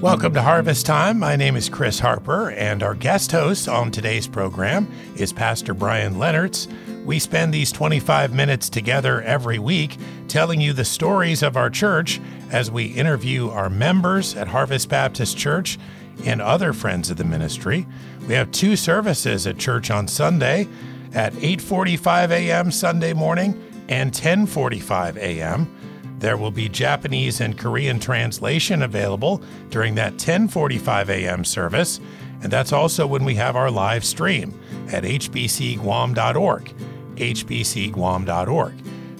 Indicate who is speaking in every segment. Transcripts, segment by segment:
Speaker 1: Welcome to Harvest Time. My name is Chris Harper, and our guest host on today's program is Pastor Brian Lennertz. We spend these 25 minutes together every week telling you the stories of our church as we interview our members at Harvest Baptist Church and other friends of the ministry. We have two services at church on Sunday at 8:45 a.m. Sunday morning and 10:45 a.m. There will be Japanese and Korean translation available during that 10:45 a.m. service, and that's also when we have our live stream at hbcguam.org, hbcguam.org.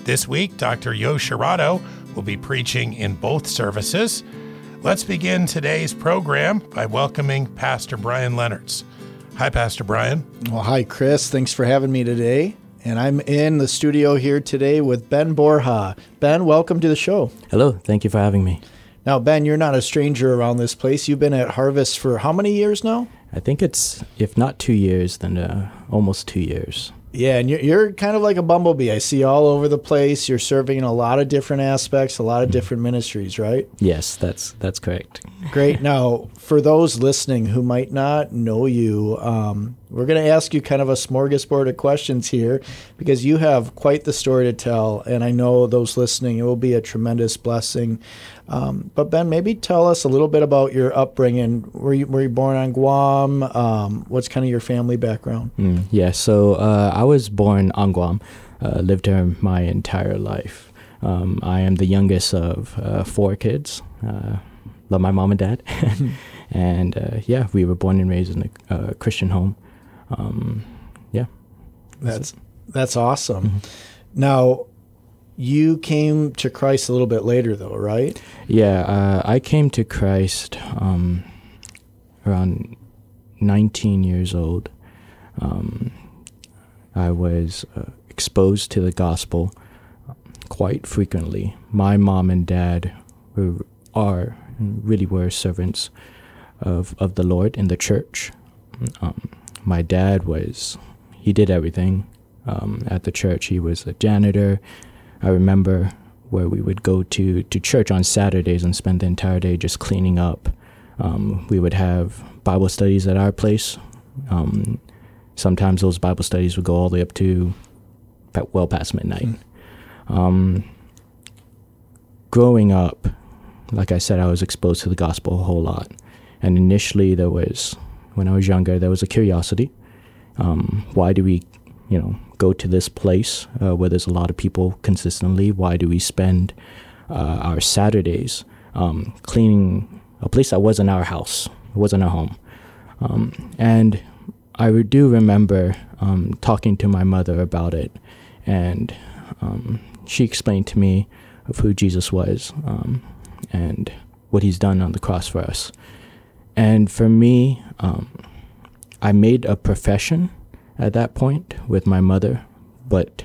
Speaker 1: This week, Dr. Yo Shirato will be preaching in both services. Let's begin today's program by welcoming Pastor Brian Lennertz. Hi, Pastor Brian.
Speaker 2: Well, hi, Chris. Thanks for having me today. And I'm in the studio here today with Ben Borja. Ben, welcome to the show.
Speaker 3: Hello, thank you for having me.
Speaker 2: Now, Ben, you're not a stranger around this place. You've been at Harvest for how many years now?
Speaker 3: I think it's, if not two years, then uh, almost two years.
Speaker 2: Yeah, and you're, you're kind of like a bumblebee. I see all over the place. You're serving in a lot of different aspects, a lot of different ministries, right?
Speaker 3: Yes, that's that's correct.
Speaker 2: Great. Now, for those listening who might not know you, um, we're going to ask you kind of a smorgasbord of questions here because you have quite the story to tell, and I know those listening, it will be a tremendous blessing. Um, but Ben, maybe tell us a little bit about your upbringing. Were you were you born on Guam? Um, what's kind of your family background?
Speaker 3: Mm, yeah, so uh, I was born on Guam, uh, lived there my entire life. Um, I am the youngest of uh, four kids. Uh, love my mom and dad, and uh, yeah, we were born and raised in a uh, Christian home. Um, yeah,
Speaker 2: that's that's awesome. Mm-hmm. Now, you came to Christ a little bit later, though, right?
Speaker 3: Yeah, uh, I came to Christ um, around 19 years old. Um, I was uh, exposed to the gospel quite frequently. My mom and dad were, are really were servants of, of the Lord in the church. Um, my dad was, he did everything um, at the church. He was a janitor, I remember where we would go to, to church on Saturdays and spend the entire day just cleaning up. Um, we would have Bible studies at our place. Um, sometimes those Bible studies would go all the way up to well past midnight. Um, growing up, like I said, I was exposed to the gospel a whole lot. And initially, there was, when I was younger, there was a curiosity. Um, why do we, you know, go to this place uh, where there's a lot of people consistently? Why do we spend uh, our Saturdays um, cleaning a place that wasn't our house, it wasn't our home? Um, and I do remember um, talking to my mother about it, and um, she explained to me of who Jesus was um, and what he's done on the cross for us. And for me, um, I made a profession at that point with my mother, but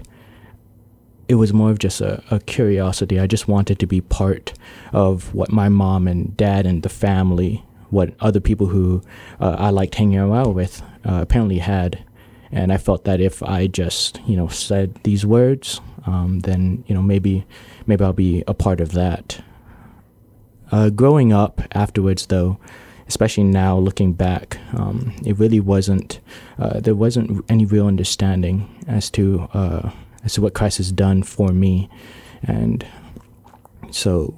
Speaker 3: it was more of just a, a, curiosity. I just wanted to be part of what my mom and dad and the family, what other people who uh, I liked hanging around with, uh, apparently had. And I felt that if I just, you know, said these words, um, then you know maybe maybe I'll be a part of that. Uh, growing up afterwards, though, especially now looking back, um, it really wasn't. Uh, there wasn't any real understanding as to uh, as to what Christ has done for me, and so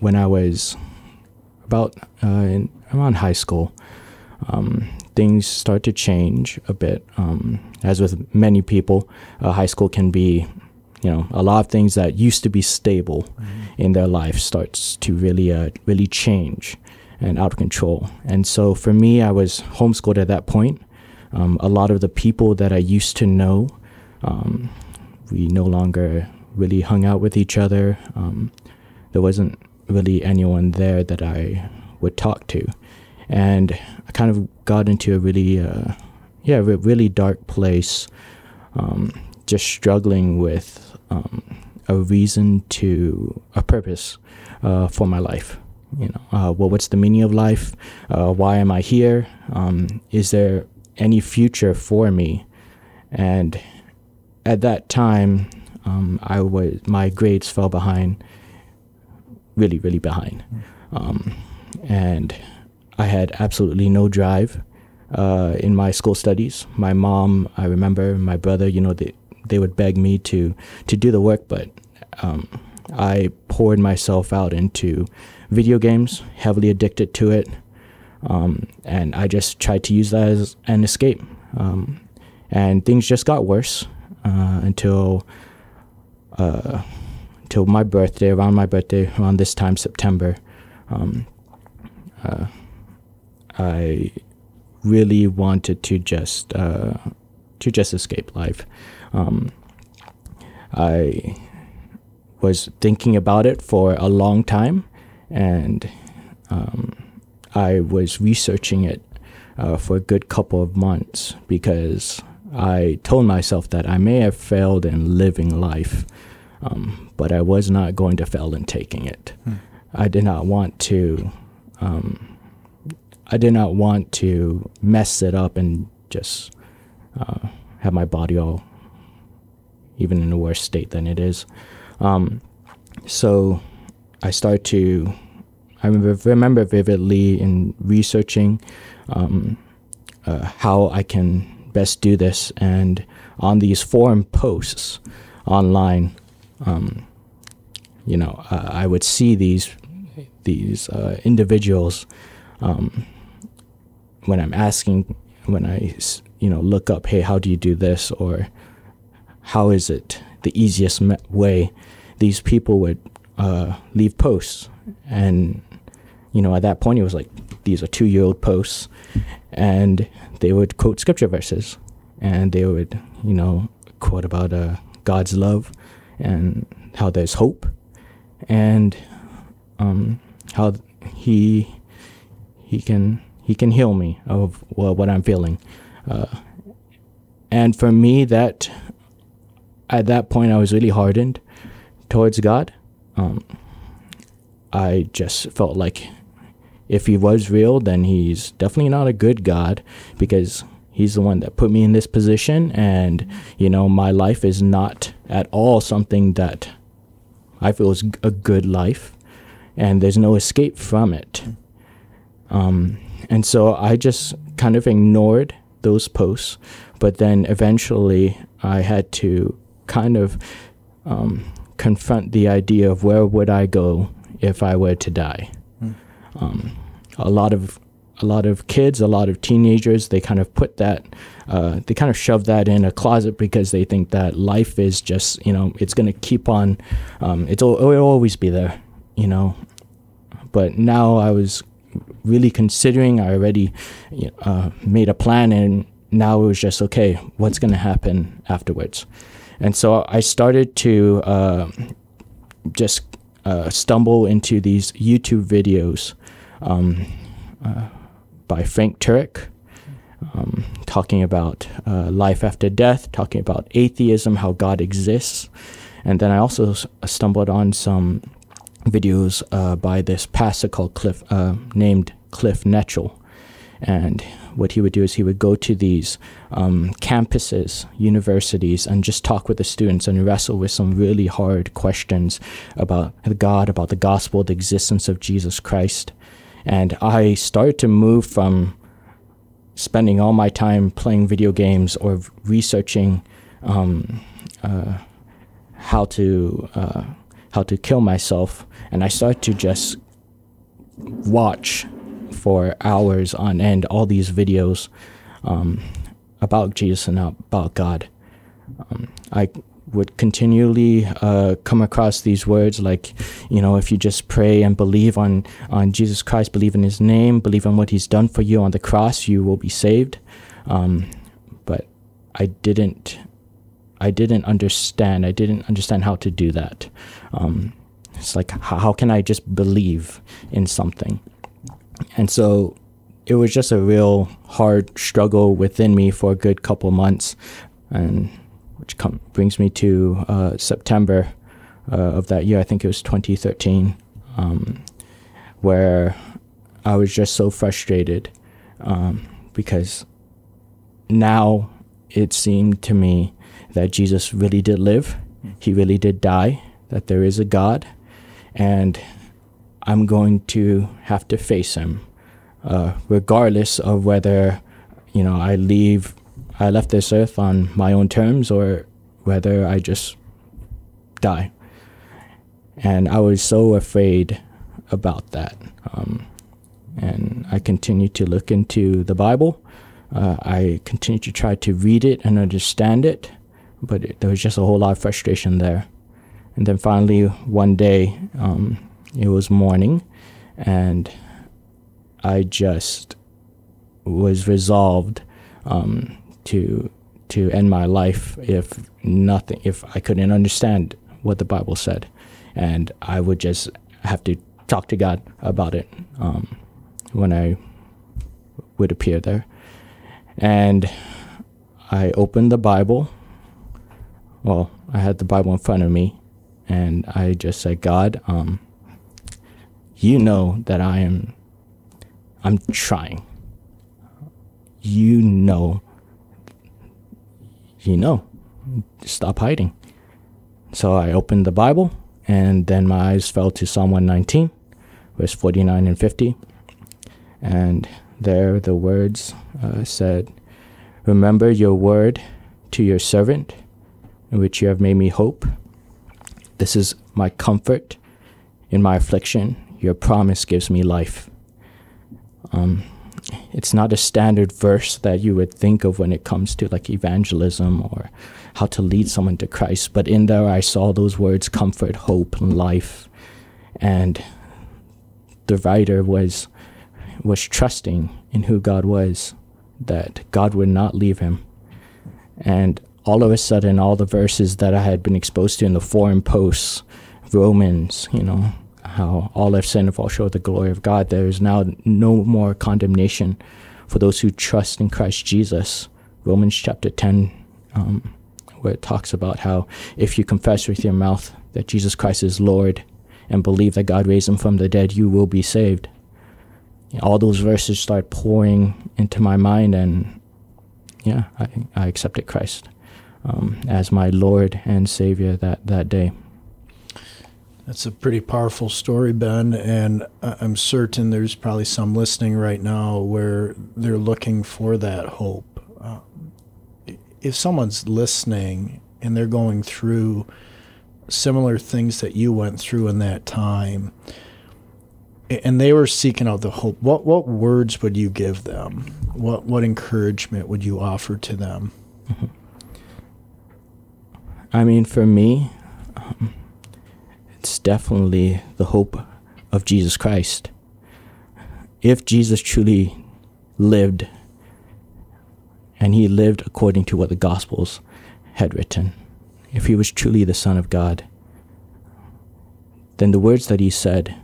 Speaker 3: when I was about uh, in, around high school, um, things start to change a bit. Um, as with many people, uh, high school can be you know a lot of things that used to be stable mm-hmm. in their life starts to really uh, really change and out of control. And so for me, I was homeschooled at that point. Um, a lot of the people that I used to know, um, we no longer really hung out with each other. Um, there wasn't really anyone there that I would talk to. And I kind of got into a really, uh, yeah, a really dark place, um, just struggling with um, a reason to, a purpose uh, for my life you know, uh, well, what's the meaning of life? Uh, why am I here? Um, is there any future for me? And at that time, um, I was my grades fell behind, really, really behind. Um, and I had absolutely no drive uh, in my school studies. My mom, I remember, my brother, you know, they, they would beg me to, to do the work, but um, I poured myself out into video games, heavily addicted to it, um, and I just tried to use that as an escape. Um, and things just got worse uh, until uh, until my birthday, around my birthday, around this time, September. Um, uh, I really wanted to just uh, to just escape life. Um, I was thinking about it for a long time, and um, I was researching it uh, for a good couple of months because I told myself that I may have failed in living life, um, but I was not going to fail in taking it. Hmm. I did not want to. Um, I did not want to mess it up and just uh, have my body all even in a worse state than it is. Um, so I started to. I remember, vividly in researching um, uh, how I can best do this, and on these forum posts online, um, you know, uh, I would see these these uh, individuals um, when I'm asking, when I, you know, look up, hey, how do you do this? Or how is it the easiest way? These people would uh, leave posts. And, you know, at that point, it was like, these are two year old posts. And they would quote scripture verses. And they would, you know, quote about uh, God's love and how there's hope and um, how he he can he can heal me of well, what I'm feeling. Uh, and for me, that at that point, I was really hardened towards God. Um, I just felt like if he was real, then he's definitely not a good God because he's the one that put me in this position. And, you know, my life is not at all something that I feel is a good life. And there's no escape from it. Um, and so I just kind of ignored those posts. But then eventually I had to kind of um, confront the idea of where would I go if I were to die. Mm. Um, a lot of a lot of kids, a lot of teenagers, they kind of put that, uh, they kind of shove that in a closet because they think that life is just, you know, it's going to keep on, um, it's it'll always be there, you know. But now I was really considering. I already uh, made a plan, and now it was just okay. What's going to happen afterwards? And so I started to uh, just uh, stumble into these YouTube videos um, uh, by Frank Turek. Um, talking about uh, life after death, talking about atheism, how God exists. And then I also stumbled on some videos uh, by this pastor called Cliff, uh, named Cliff Knechtle. And what he would do is he would go to these um, campuses, universities, and just talk with the students and wrestle with some really hard questions about God, about the gospel, the existence of Jesus Christ. And I started to move from spending all my time playing video games or researching um, uh, how to uh, how to kill myself and I started to just watch for hours on end all these videos um, about Jesus and about God. Um, I would continually uh, come across these words like, you know, if you just pray and believe on, on Jesus Christ, believe in his name, believe in what he's done for you on the cross, you will be saved. Um, but I didn't, I didn't understand. I didn't understand how to do that. Um, it's like, how, how can I just believe in something? And so it was just a real hard struggle within me for a good couple months, and which brings me to uh, September uh, of that year. I think it was 2013, um, where I was just so frustrated um, because now it seemed to me that Jesus really did live, he really did die, that there is a God, and I'm going to have to face him, uh, regardless of whether, you know, I leave, I left this earth on my own terms or whether I just die. And I was so afraid about that. Um, and I continued to look into the Bible. Uh, I continued to try to read it and understand it, but it, there was just a whole lot of frustration there. And then finally, one day, um, it was morning, and I just was resolved um, to to end my life if nothing, if I couldn't understand what the Bible said, and I would just have to talk to God about it um, when I would appear there, and I opened the Bible. Well, I had the Bible in front of me, and I just said, God, um, you know that I am, I'm trying. You know, you know, stop hiding. So I opened the Bible, and then my eyes fell to Psalm 119, verse 49 and 50. And there the words uh, said, Remember your word to your servant, in which you have made me hope. This is my comfort in my affliction. Your promise gives me life. Um, it's not a standard verse that you would think of when it comes to like evangelism or how to lead someone to Christ, but in there I saw those words comfort, hope, and life. And the writer was was trusting in who God was, that God would not leave him. And all of a sudden, all the verses that I had been exposed to in the foreign posts, Romans, you know, how all have sinned and fall short of the glory of God, there is now no more condemnation for those who trust in Christ Jesus. Romans chapter 10, um, where it talks about how if you confess with your mouth that Jesus Christ is Lord and believe that God raised him from the dead, you will be saved. All those verses start pouring into my mind, and yeah, I, I accepted Christ um, as my Lord and Savior that, that day.
Speaker 2: That's a pretty powerful story, Ben, and I'm certain there's probably some listening right now where they're looking for that hope. Uh, if someone's listening and they're going through similar things that you went through in that time, and they were seeking out the hope, what what words would you give them? What what encouragement would you offer to them?
Speaker 3: I mean, for me, um, it's definitely the hope of Jesus Christ. If Jesus truly lived, and he lived according to what the Gospels had written, if he was truly the Son of God, then the words that he said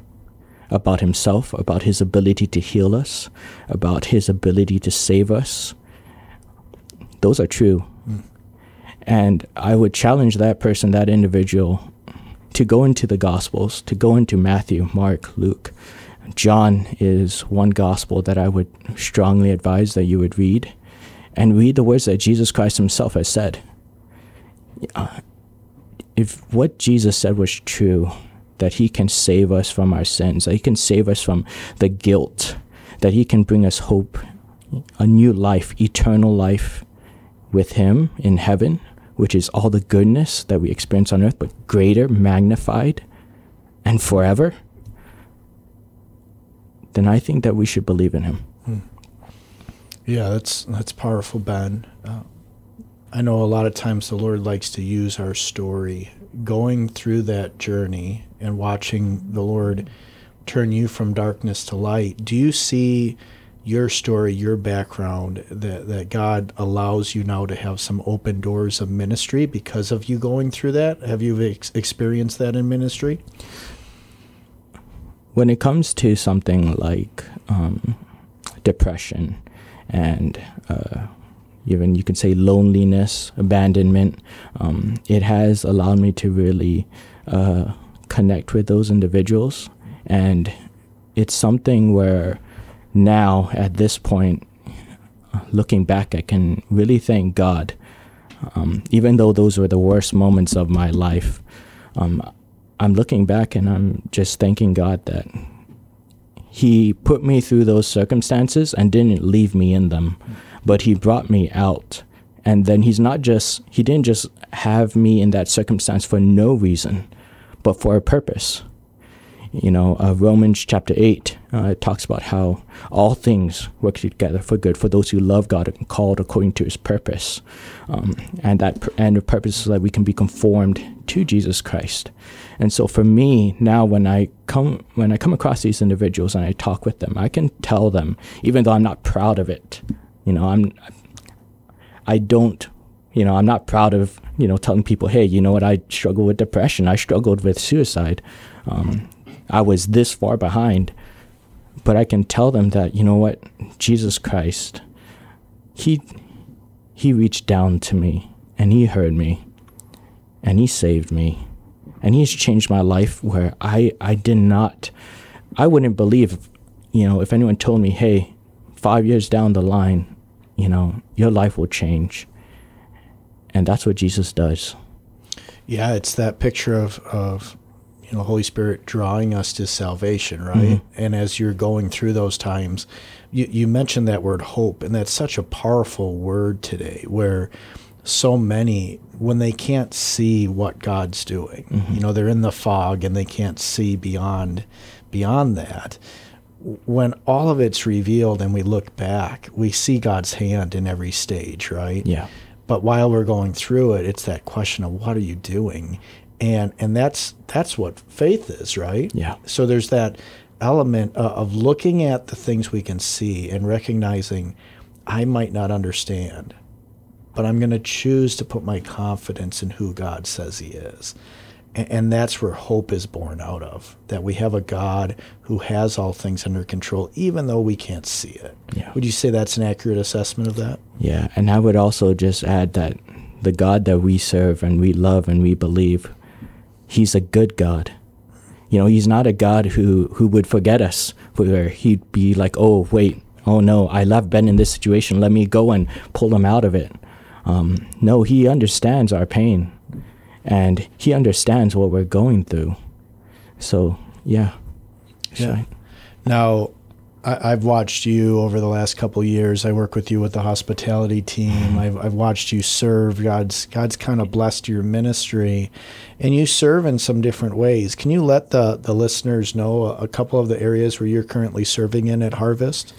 Speaker 3: about himself, about his ability to heal us, about his ability to save us, those are true. Mm. And I would challenge that person, that individual, to go into the Gospels, to go into Matthew, Mark, Luke. John is one gospel that I would strongly advise that you would read and read the words that Jesus Christ himself has said. Uh, if what Jesus said was true, that he can save us from our sins, that he can save us from the guilt, that he can bring us hope, a new life, eternal life with him in heaven, which is all the goodness that we experience on earth, but greater, magnified, and forever, then I think that we should believe in him. Hmm.
Speaker 2: Yeah, that's that's powerful, Ben. Uh, I know a lot of times the Lord likes to use our story going through that journey and watching the Lord turn you from darkness to light, do you see your story, your background, that, that God allows you now to have some open doors of ministry because of you going through that? Have you ex- experienced that in ministry?
Speaker 3: When it comes to something like um, depression and uh, even you could say loneliness, abandonment. Um, it has allowed me to really uh, connect with those individuals, and it's something where now at this point, looking back, I can really thank God. Um, even though those were the worst moments of my life, um, I'm looking back and I'm just thanking God that He put me through those circumstances and didn't leave me in them, but He brought me out. And then He's not just, He didn't just have me in that circumstance for no reason, but for a purpose. You know, uh, Romans chapter 8 uh, talks about how all things work together for good for those who love God and called according to his purpose. Um, and that and the purpose is that we can be conformed to Jesus Christ. And so for me now when I come when I come across these individuals and I talk with them, I can tell them, even though I'm not proud of it, you know, I'm I don't you know, I'm not proud of, you know, telling people, hey, you know what, I struggle with depression, I struggled with suicide. Um, I was this far behind. But I can tell them that, you know what, Jesus Christ, He He reached down to me and He heard me and He saved me. And He's changed my life where I, I did not I wouldn't believe, you know, if anyone told me, hey, five years down the line, you know, your life will change. And that's what Jesus does.
Speaker 2: Yeah, it's that picture of, of you know, Holy Spirit drawing us to salvation, right? Mm-hmm. And as you're going through those times, you, you mentioned that word hope, and that's such a powerful word today where so many, when they can't see what God's doing, mm-hmm. you know, they're in the fog and they can't see beyond beyond that. When all of it's revealed and we look back, we see God's hand in every stage, right?
Speaker 3: Yeah.
Speaker 2: But while we're going through it, it's that question of what are you doing? And and that's that's what faith is, right?
Speaker 3: Yeah.
Speaker 2: So there's that element uh, of looking at the things we can see and recognizing I might not understand, but I'm going to choose to put my confidence in who God says He is. And, and that's where hope is born out of that we have a God who has all things under control, even though we can't see it.
Speaker 3: Yeah.
Speaker 2: Would you say that's an accurate assessment of that?
Speaker 3: Yeah. And I would also just add that the God that we serve and we love and we believe he's a good God. You know, he's not a God who, who would forget us, where he'd be like, oh, wait, oh no, I left Ben in this situation. Let me go and pull him out of it. Um, no, he understands our pain and he understands what we're going through. So, yeah.
Speaker 2: Yeah. Now, I, have watched you over the last couple years. I work with you with the hospitality team. Mm-hmm. I've, I've watched you serve. God's God's kind of blessed your ministry, and you serve in some different ways. Can you let the the listeners know a, a couple of the areas where you're currently serving in at Harvest?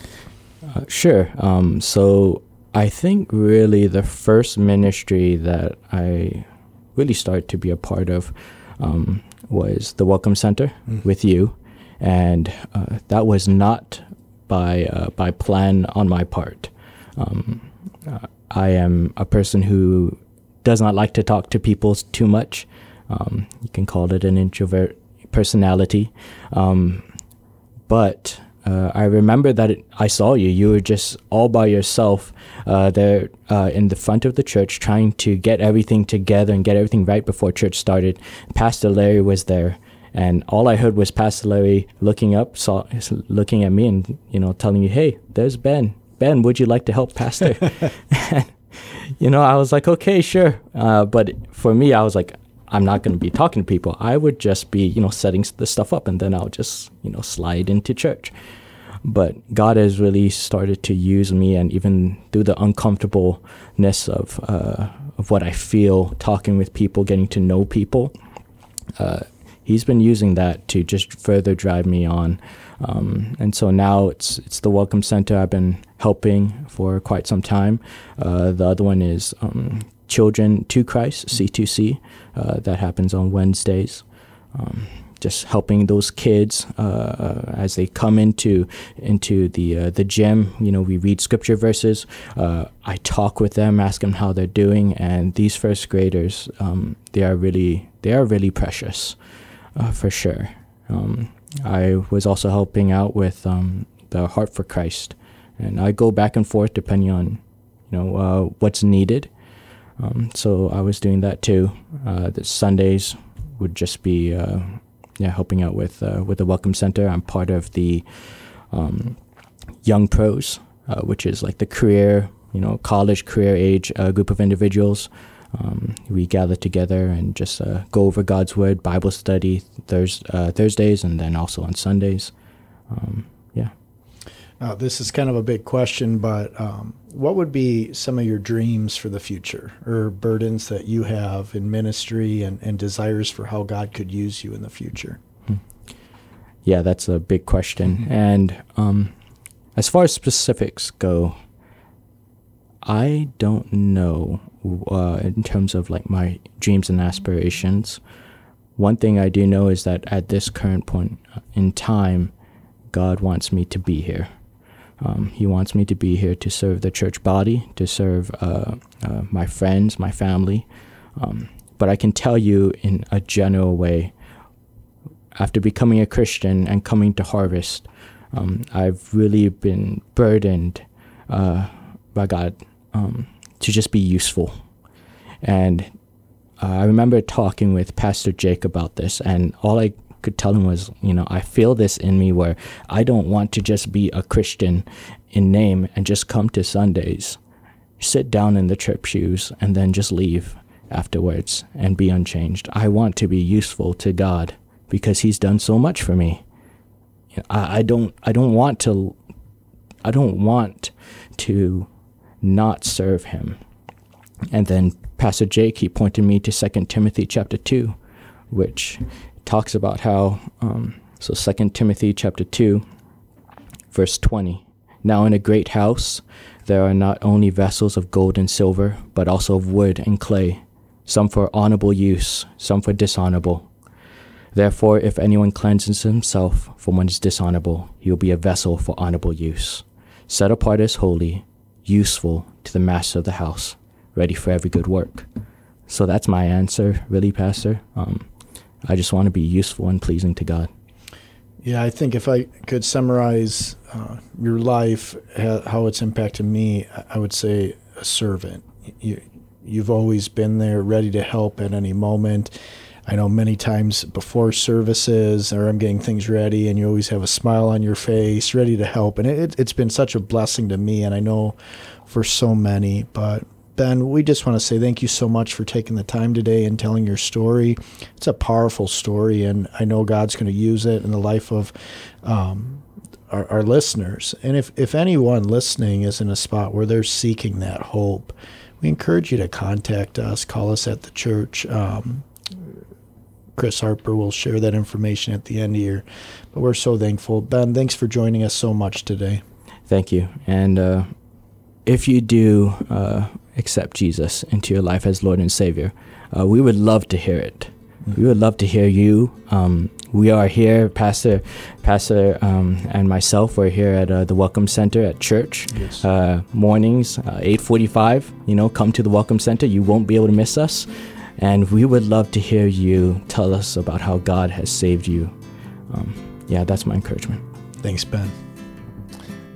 Speaker 3: Uh, sure. Um, so I think really the first ministry that I really started to be a part of um, was the Welcome Center mm-hmm. with you and uh, that was not by uh, by plan on my part. Um, uh, I am a person who does not like to talk to people too much. Um, you can call it an introvert personality, um, but uh, I remember that it, I saw you. You were just all by yourself uh, there uh, in the front of the church, trying to get everything together and get everything right before church started. Pastor Larry was there, and all I heard was Pastor Larry looking up, saw, looking at me, and you know, telling me, "Hey, there's Ben. Ben, would you like to help Pastor?" and, you know, I was like, "Okay, sure." Uh, but for me, I was like, "I'm not going to be talking to people. I would just be, you know, setting the stuff up, and then I'll just, you know, slide into church." But God has really started to use me, and even through the uncomfortableness of uh, of what I feel, talking with people, getting to know people. Uh, he's been using that to just further drive me on. Um, and so now it's it's the Welcome Center I've been helping for quite some time. Uh, the other one is um, Children to Christ C2C uh, that happens on Wednesdays. Um, just helping those kids uh, as they come into into the uh, the gym. You know, we read scripture verses. Uh, I talk with them, ask them how they're doing, and these first graders, um, they are really they are really precious uh, for sure. Um, I was also helping out with um, the Heart for Christ, and I go back and forth depending on you know uh, what's needed. Um, so I was doing that too. Uh, the Sundays would just be uh, yeah helping out with uh, with the Welcome Center. I'm part of the um, Young Pros, uh, which is like the career you know college career age group of individuals Um, we gather together and just uh, go over God's Word, Bible study Thurs- uh, Thursdays, and then also on Sundays. Um, yeah.
Speaker 2: Uh, this is kind of a big question, but um, what would be some of your dreams for the future or burdens that you have in ministry and, and desires for how God could use you in the future?
Speaker 3: Yeah, that's a big question. And um, as far as specifics go, I don't know uh, in terms of like my dreams and aspirations. One thing I do know is that at this current point in time, God wants me to be here. Um, he wants me to be here to serve the church body, to serve uh, uh, my friends, my family. Um, but I can tell you in a general way, after becoming a Christian and coming to Harvest, um, I've really been burdened uh, by God um, to just be useful. And uh, I remember talking with Pastor Jake about this, and all I could tell him was, you know, I feel this in me where I don't want to just be a Christian in name and just come to Sundays, sit down in the trip shoes, and then just leave afterwards and be unchanged. I want to be useful to God because He's done so much for me. I, I don't. I don't want to. I don't want to not serve Him. And then Pastor Jake he pointed me to Second Timothy chapter two, which talks about how um, so Second Timothy chapter two, verse twenty. Now in a great house there are not only vessels of gold and silver, but also of wood and clay, some for honorable use, some for dishonorable. Therefore, if anyone cleanses himself from what is dishonorable, he will be a vessel for honorable use, set apart as holy, useful to the master of the house, ready for every good work. So that's my answer, really, Pastor. Um, I just want to be useful and pleasing to God.
Speaker 2: Yeah, I think if I could summarize uh, your life, how it's impacted me, I would say a servant. You, you've always been there, ready to help at any moment. I know many times before services or I'm getting things ready, and you always have a smile on your face, ready to help. And it, it's been such a blessing to me, and I know for so many. But Ben, we just want to say thank you so much for taking the time today and telling your story. It's a powerful story, and I know God's going to use it in the life of um, our, our, listeners. And if, if anyone listening is in a spot where they're seeking that hope, we encourage you to contact us, call us at the church. Um, Chris Harper will share that information at the end of here. But we're so thankful. Ben, thanks for joining us so much today.
Speaker 3: Thank you. And uh, if you do uh, accept Jesus into your life as Lord and Savior, uh, we would love to hear it. We would love to hear you. Um, we are here, Pastor, Pastor, um, and myself. We're here at uh, the Welcome Center at church. Yes. Uh, mornings, uh, eight forty-five. You know, come to the Welcome Center. You won't be able to miss us. And we would love to hear you tell us about how God has saved you. Um, yeah, that's my encouragement.
Speaker 2: Thanks, Ben.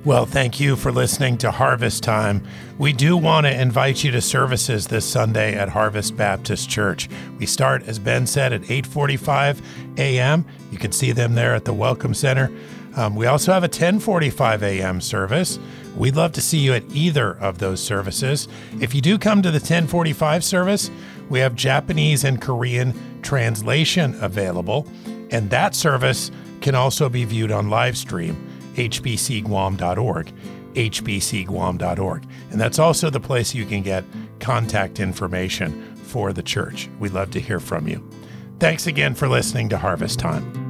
Speaker 1: Well, thank you for listening to Harvest Time. We do want to invite you to services this Sunday at Harvest Baptist Church. We start, as Ben said, at 8:45 a.m. You can see them there at the Welcome Center. Um, we also have a 10:45 a.m. service. We'd love to see you at either of those services. If you do come to the 10:45 service, we have Japanese and Korean translation available, and that service can also be viewed on live stream, hbcguam.org, hbcguam.org. And that's also the place you can get contact information for the church. We'd love to hear from you. Thanks again for listening to Harvest Time.